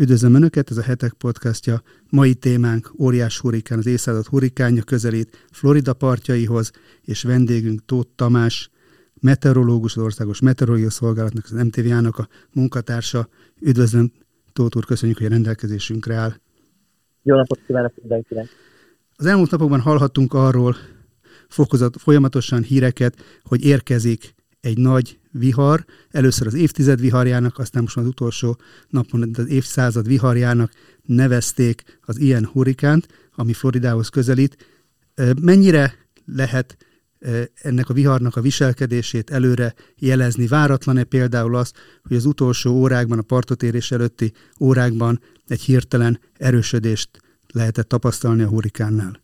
Üdvözlöm Önöket, ez a Hetek podcastja. Mai témánk óriás hurikán, az észázad hurikánja közelít Florida partjaihoz, és vendégünk Tóth Tamás, meteorológus, az Országos Meteorológiai Szolgálatnak, az MTV-nak a munkatársa. Üdvözlöm Tóth úr, köszönjük, hogy a rendelkezésünkre áll. Jó napot kívánok mindenkinek! Az elmúlt napokban hallhattunk arról fokozat, folyamatosan híreket, hogy érkezik egy nagy vihar, először az évtized viharjának, aztán most az utolsó napon az évszázad viharjának nevezték az ilyen hurikánt, ami Floridához közelít. Mennyire lehet ennek a viharnak a viselkedését előre jelezni? Váratlan-e például az, hogy az utolsó órákban, a partotérés előtti órákban egy hirtelen erősödést lehetett tapasztalni a hurikánnál?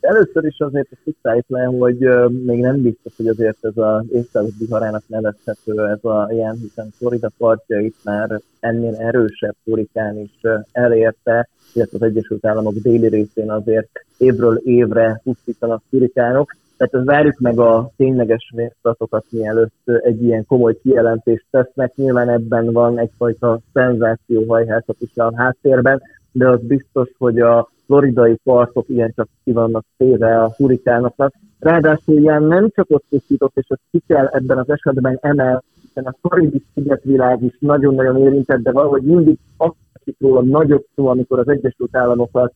Először is azért tisztáljuk le, hogy még nem biztos, hogy azért ez az évszázad viharának nevezhető ez a ilyen, hiszen Florida partjait már ennél erősebb hurikán is elérte, illetve az Egyesült Államok déli részén azért évről évre pusztítanak hurikánok. Tehát várjuk meg a tényleges mértatokat, mielőtt egy ilyen komoly kijelentést tesznek. Nyilván ebben van egyfajta szenzációhajhászat is a háttérben, de az biztos, hogy a floridai partok csak ki vannak téve a hurikánoknak. Ráadásul ilyen nem csak ott pusztított, és azt ki kell ebben az esetben emel, hiszen a karibi szigetvilág is nagyon-nagyon érintett, de valahogy mindig azt róla nagyobb szó, amikor az Egyesült Államokat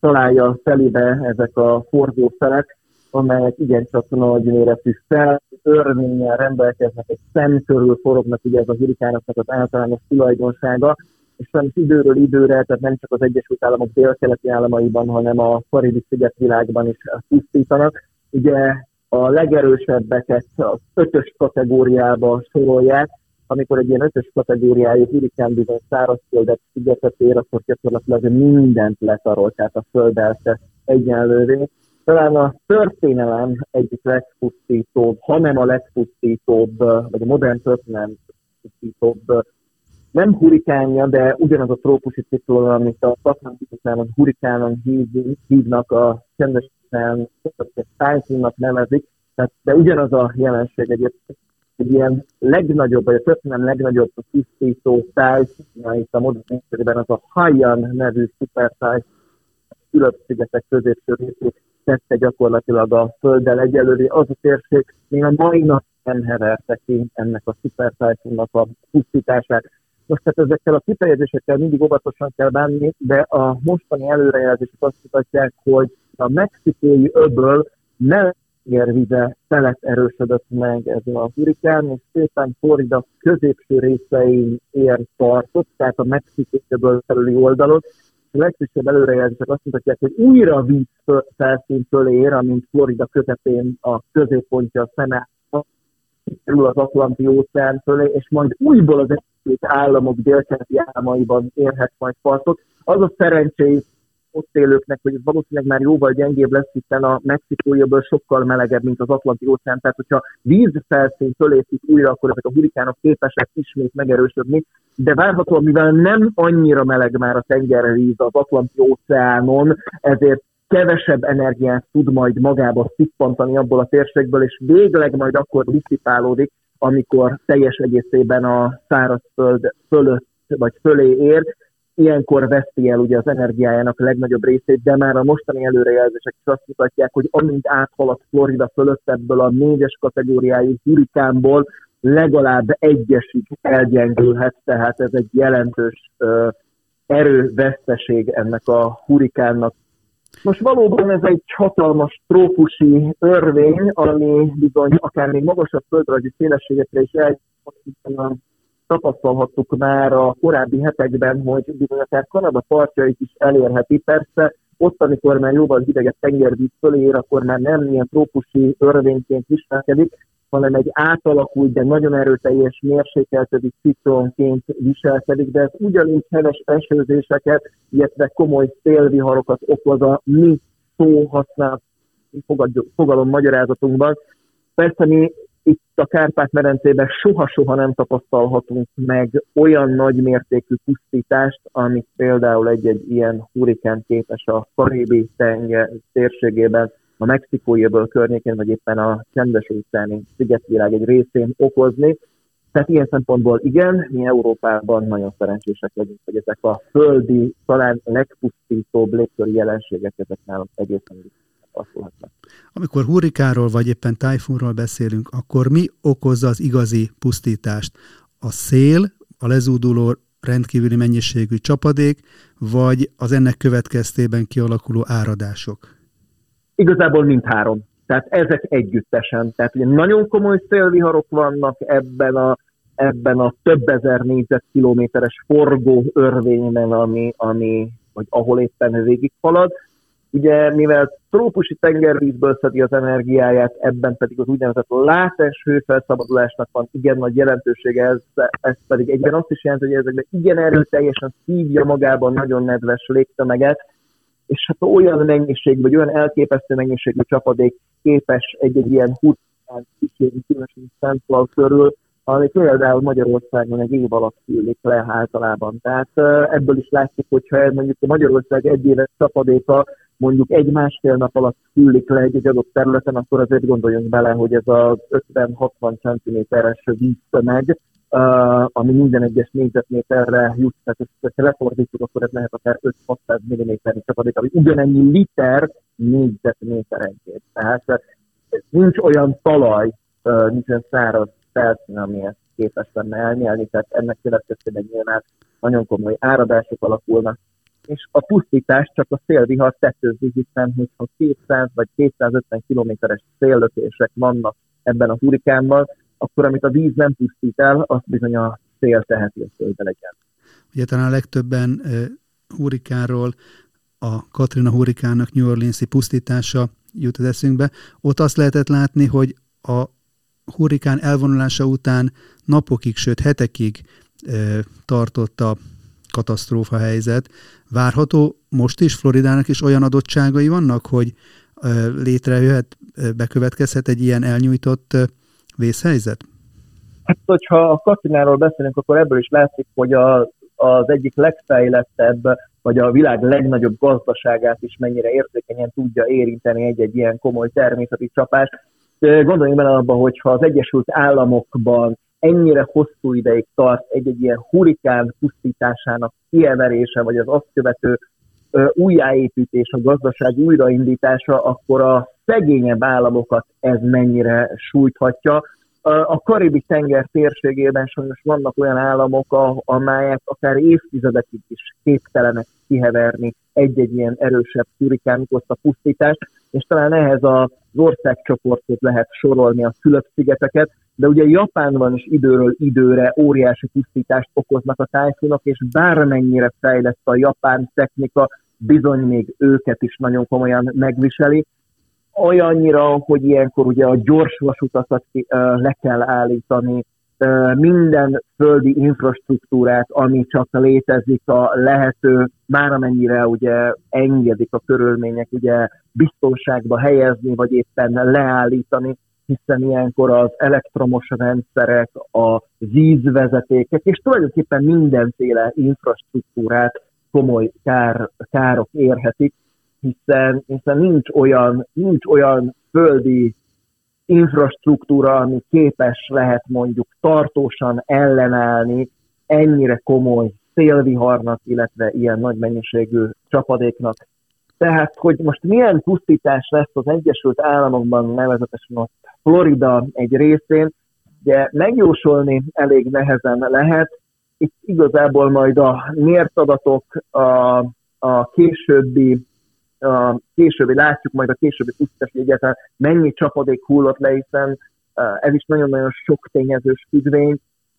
találja felébe ezek a forgószerek, amelyek igencsak nagy méretű fel, örvényel rendelkeznek, egy szem körül forognak, ugye ez a hurikánoknak az általános tulajdonsága, sajnos időről időre, tehát nem csak az Egyesült Államok délkeleti államaiban, hanem a Karibi szigetvilágban is pusztítanak. Ugye a legerősebbeket az ötös kategóriába sorolják, amikor egy ilyen ötös kategóriájú hurikán bizony szárazföldet szigetet ér, akkor gyakorlatilag mindent letarolt, tehát a földelte egyenlővé. Talán a történelem egyik legpusztítóbb, hanem a legpusztítóbb, vagy a modern történelem pusztítóbb nem hurikánja, de ugyanaz a trópusi ciklon, amit a Atlanti óceánon hurikánon hívnak, a csendes óceán tájfúnak nevezik, tehát, de ugyanaz a jelenség egyébként egy ilyen legnagyobb, vagy a történelem legnagyobb tisztító tájfúna itt a modern az a Haiyan nevű szupertáj Fülöp-szigetek középső részét tette gyakorlatilag a Földdel egyelőre. Az a térség még a mai nap nem heverte ki ennek a szupertájfúnak a pusztítását. Most tehát ezekkel a kifejezésekkel mindig óvatosan kell bánni, de a mostani előrejelzések azt mutatják, hogy a mexikói öböl nem vize felett erősödött meg ez a hurikán, és szépen Florida középső részein ér tartott, tehát a mexikói öböl felüli oldalon, a legfrissebb előrejelzések azt mutatják, hogy újra víz felszín fölé ér, amint Florida közepén a középpontja a szeme kerül az Atlanti óceán fölé, és majd újból az Egyesült Államok délkeleti államaiban érhet majd partot. Az a szerencsé ott élőknek, hogy ez valószínűleg már jóval gyengébb lesz, hiszen a mexikóiból sokkal melegebb, mint az Atlanti óceán. Tehát, hogyha vízfelszín fölépít újra, akkor ezek a hurikánok képesek ismét megerősödni. De várhatóan, mivel nem annyira meleg már a tengervíz az Atlanti óceánon, ezért kevesebb energiát tud majd magába szippantani abból a térségből, és végleg majd akkor diszipálódik, amikor teljes egészében a szárazföld fölött vagy fölé ér, ilyenkor veszti el ugye az energiájának a legnagyobb részét, de már a mostani előrejelzések is azt mutatják, hogy amint áthalad Florida fölött ebből a négyes kategóriájú hurikánból, legalább egyesig elgyengülhet, tehát ez egy jelentős uh, erőveszteség ennek a hurikánnak most valóban ez egy hatalmas trópusi örvény, ami bizony akár még magasabb földrajzi szélességekre is el, tapasztalhattuk már a korábbi hetekben, hogy bizony akár Kanada partjait is elérheti. Persze ott, amikor már jóval hideget tengervíz fölé ér, akkor már nem ilyen trópusi örvényként viselkedik, hanem egy átalakult, de nagyon erőteljes mérsékeltedi ciklonként viselkedik, de ez ugyanígy heves esőzéseket, illetve komoly szélviharokat okoz a mi szó használat fogalom magyarázatunkban. Persze mi itt a Kárpát-medencében soha-soha nem tapasztalhatunk meg olyan nagy mértékű pusztítást, amit például egy-egy ilyen hurikán képes a Karibi tenger térségében a mexikói öböl környékén, vagy éppen a csendes óceáni szigetvilág egy részén okozni. Tehát ilyen szempontból igen, mi Európában nagyon szerencsések vagyunk, hogy ezek a földi, talán legpusztítóbb légköri jelenségek ezek nálunk egészen tapasztalhatnak. Amikor hurikáról vagy éppen tájfunról beszélünk, akkor mi okozza az igazi pusztítást? A szél, a lezúduló rendkívüli mennyiségű csapadék, vagy az ennek következtében kialakuló áradások? Igazából mindhárom. Tehát ezek együttesen. Tehát ugye nagyon komoly szélviharok vannak ebben a, ebben a több ezer négyzetkilométeres forgó örvényben, ami, ami, vagy ahol éppen végighalad. Ugye, mivel trópusi tengervízből szedi az energiáját, ebben pedig az úgynevezett látás hőfelszabadulásnak van igen nagy jelentősége, ez, ez pedig egyben azt is jelenti, hogy ezekben igen erőteljesen szívja magában nagyon nedves légtömeget, és hát olyan mennyiség, vagy olyan elképesztő mennyiségű csapadék képes egy-egy ilyen hurrikán kísérni, különösen Szentval körül, ami például Magyarországon egy év alatt szülik le általában. Tehát ebből is látszik, hogyha mondjuk a Magyarország egy éves csapadéka mondjuk egy-másfél nap alatt szülik le egy, adott területen, akkor azért gondoljunk bele, hogy ez az 50-60 cm-es víztömeg, ami minden egyes négyzetméterre jut, tehát ezt, ha lefordítjuk, akkor ez lehet akár 5-600 mm csapadék, ami ugyanennyi liter négyzetméterenként. Tehát nincs olyan talaj, nincs olyan száraz felszín, ami ezt képes lenne elnyelni, tehát ennek következtében nyilván nagyon komoly áradások alakulnak, és a pusztítás csak a szélvihar tetőzi, hiszen hogyha 200 vagy 250 kilométeres széllökések vannak ebben a hurikánban, akkor amit a víz nem pusztít el, azt bizony a szél teheti a földbe legyen. Ugye talán a legtöbben uh, hurikánról a Katrina hurikánnak New Orleans-i pusztítása jut az eszünkbe. Ott azt lehetett látni, hogy a hurikán elvonulása után napokig, sőt hetekig e, tartott a katasztrófa helyzet. Várható most is Floridának is olyan adottságai vannak, hogy e, létrejöhet, e, bekövetkezhet egy ilyen elnyújtott e, vészhelyzet? Hát, hogyha a Katináról beszélünk, akkor ebből is látszik, hogy a, az egyik legfejlettebb, vagy a világ legnagyobb gazdaságát is mennyire érzékenyen tudja érinteni egy-egy ilyen komoly természeti csapás. Gondoljunk bele abba, hogyha az Egyesült Államokban ennyire hosszú ideig tart egy-egy ilyen hurikán pusztításának kiemerése, vagy az azt követő újjáépítés, a gazdaság újraindítása, akkor a szegényebb államokat ez mennyire sújthatja. A karibi tenger térségében sajnos vannak olyan államok, amelyek akár évtizedekig is képtelenek kiheverni egy-egy ilyen erősebb hurikán okozta pusztítást, és talán ehhez az országcsoportot lehet sorolni a Fülöp-szigeteket, de ugye Japánban is időről időre óriási pusztítást okoznak a tájfúnok, és bármennyire fejlett a japán technika, bizony még őket is nagyon komolyan megviseli. Olyannyira, hogy ilyenkor ugye a gyors vasutakat le kell állítani, minden földi infrastruktúrát, ami csak létezik, a lehető, már amennyire ugye engedik a körülmények, ugye biztonságba helyezni, vagy éppen leállítani, hiszen ilyenkor az elektromos rendszerek, a vízvezetékek, és tulajdonképpen mindenféle infrastruktúrát komoly kár, károk érhetik, hiszen, hiszen nincs, olyan, nincs olyan földi infrastruktúra, ami képes lehet mondjuk tartósan ellenállni ennyire komoly szélviharnak, illetve ilyen nagy mennyiségű csapadéknak. Tehát, hogy most milyen pusztítás lesz az Egyesült Államokban, nevezetesen ott Florida egy részén, ugye megjósolni elég nehezen lehet, itt igazából majd a mért adatok, a, a későbbi a későbbi, látjuk majd a későbbi pusztítás, hogy egyáltalán mennyi csapadék hullott le, hiszen ez is nagyon-nagyon sok tényezős függvény.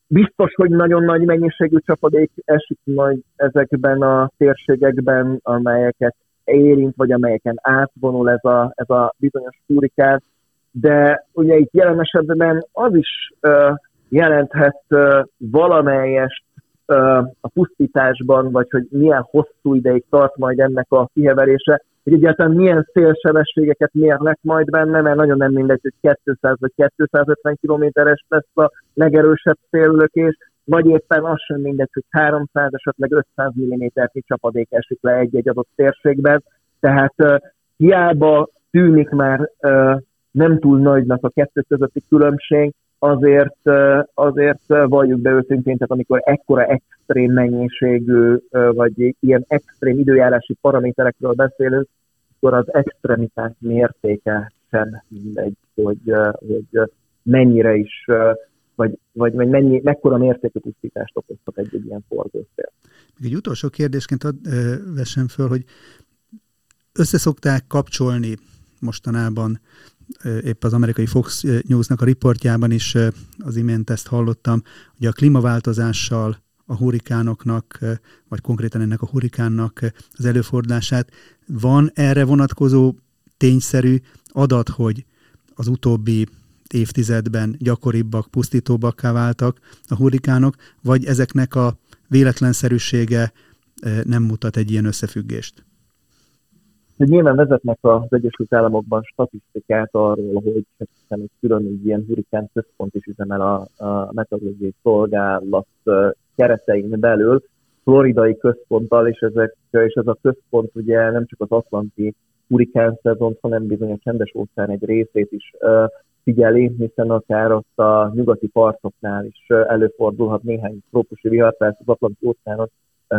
Biztos, hogy nagyon nagy mennyiségű csapadék esik majd ezekben a térségekben, amelyeket érint, vagy amelyeken átvonul ez a, ez a bizonyos hurikán, de ugye itt jelen esetben az is uh, jelenthet uh, valamelyest a pusztításban, vagy hogy milyen hosszú ideig tart majd ennek a kiheverése, hogy egyáltalán milyen szélsebességeket mérnek majd benne, mert nagyon nem mindegy, hogy 200 vagy 250 kilométeres lesz a legerősebb széllökés, vagy éppen az sem mindegy, hogy 300, esetleg 500 mm-nyi csapadék esik le egy-egy adott térségben. Tehát uh, hiába tűnik már uh, nem túl nagynak a kettő közötti különbség, azért, azért valljuk be őszintén, tehát amikor ekkora extrém mennyiségű, vagy ilyen extrém időjárási paraméterekről beszélünk, akkor az extremitás mértéke sem mindegy, hogy, hogy mennyire is, vagy, vagy, vagy mennyi, mekkora mértékű pusztítást okozhat egy, egy ilyen forgószél. Még egy utolsó kérdésként ad, vessem föl, hogy összeszokták kapcsolni mostanában épp az amerikai Fox Newsnak a riportjában is az imént ezt hallottam, hogy a klímaváltozással a hurikánoknak, vagy konkrétan ennek a hurikánnak az előfordulását. Van erre vonatkozó tényszerű adat, hogy az utóbbi évtizedben gyakoribbak, pusztítóbbakká váltak a hurikánok, vagy ezeknek a véletlenszerűsége nem mutat egy ilyen összefüggést? Hogy nyilván vezetnek az Egyesült Államokban statisztikát arról, hogy egy külön egy ilyen hurikán központ is üzemel a, a meteorológiai szolgálat keretein belül, floridai központtal, és, ezek, és ez a központ ugye nem csak az atlanti hurikán szezont, hanem bizony a csendes óceán egy részét is uh, figyeli, hiszen akár ott a nyugati partoknál is előfordulhat néhány trópusi vihar, az atlanti óceánon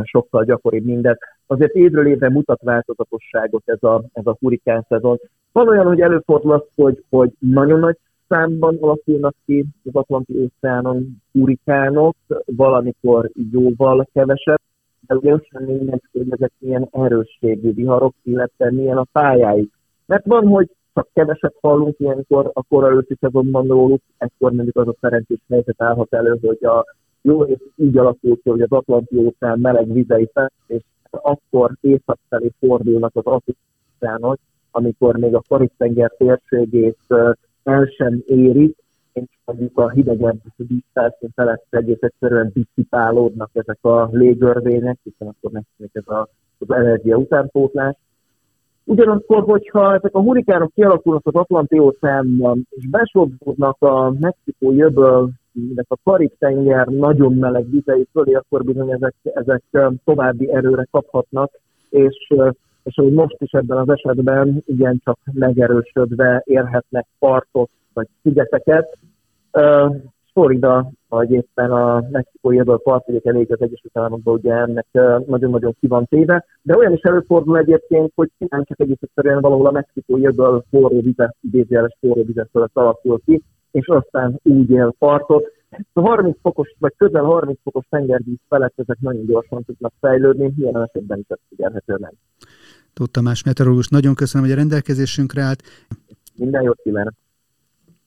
sokkal gyakoribb mindent. Azért évről évre mutat változatosságot ez a, ez a hurikán szezon. Van olyan, hogy előfordul az, hogy, hogy nagyon nagy számban alakulnak ki az Atlanti óceánon hurikánok, valamikor jóval kevesebb, de ugye össze mindegy, hogy ezek milyen erősségű viharok, illetve milyen a pályáik. Mert van, hogy csak keveset hallunk ilyenkor, a őszi szezonban róluk, ekkor mondjuk az a szerencsés helyzet állhat elő, hogy a jó, és így alakult hogy az Atlanti óceán meleg vizei fel, és akkor észak felé fordulnak az Atlanti amikor még a Karib-tenger térségét el sem érik, és mondjuk a hidegebb vízfelszín felett egész egyszerűen diszipálódnak ezek a légörvények, hiszen akkor megszűnik ez a, az energia utánpótlás. Ugyanakkor, hogyha ezek a hurikánok kialakulnak az Atlanti óceánban, és besodródnak a Mexikó jöböl illetve a Karib-tenger nagyon meleg vizei fölé, akkor bizony ezek, ezek további erőre kaphatnak, és, és hogy most is ebben az esetben igencsak megerősödve érhetnek partot vagy szigeteket. Florida, vagy éppen a mexikói öböl partvidék elég az Egyesült Államokban ugye ennek nagyon-nagyon ki van téve, de olyan is előfordul egyébként, hogy nem csak egész egyszerűen valahol a mexikói öböl forró vizet, idézőjeles forró vizet fölött alakul ki, és aztán úgy él partot. A 30 fokos, vagy közel 30 fokos tengervíz felett ezek nagyon gyorsan tudnak fejlődni, ilyen esetben is ez figyelhető meg. Tóth Tamás meteorológus, nagyon köszönöm, hogy a rendelkezésünkre állt. Minden jót kívánok!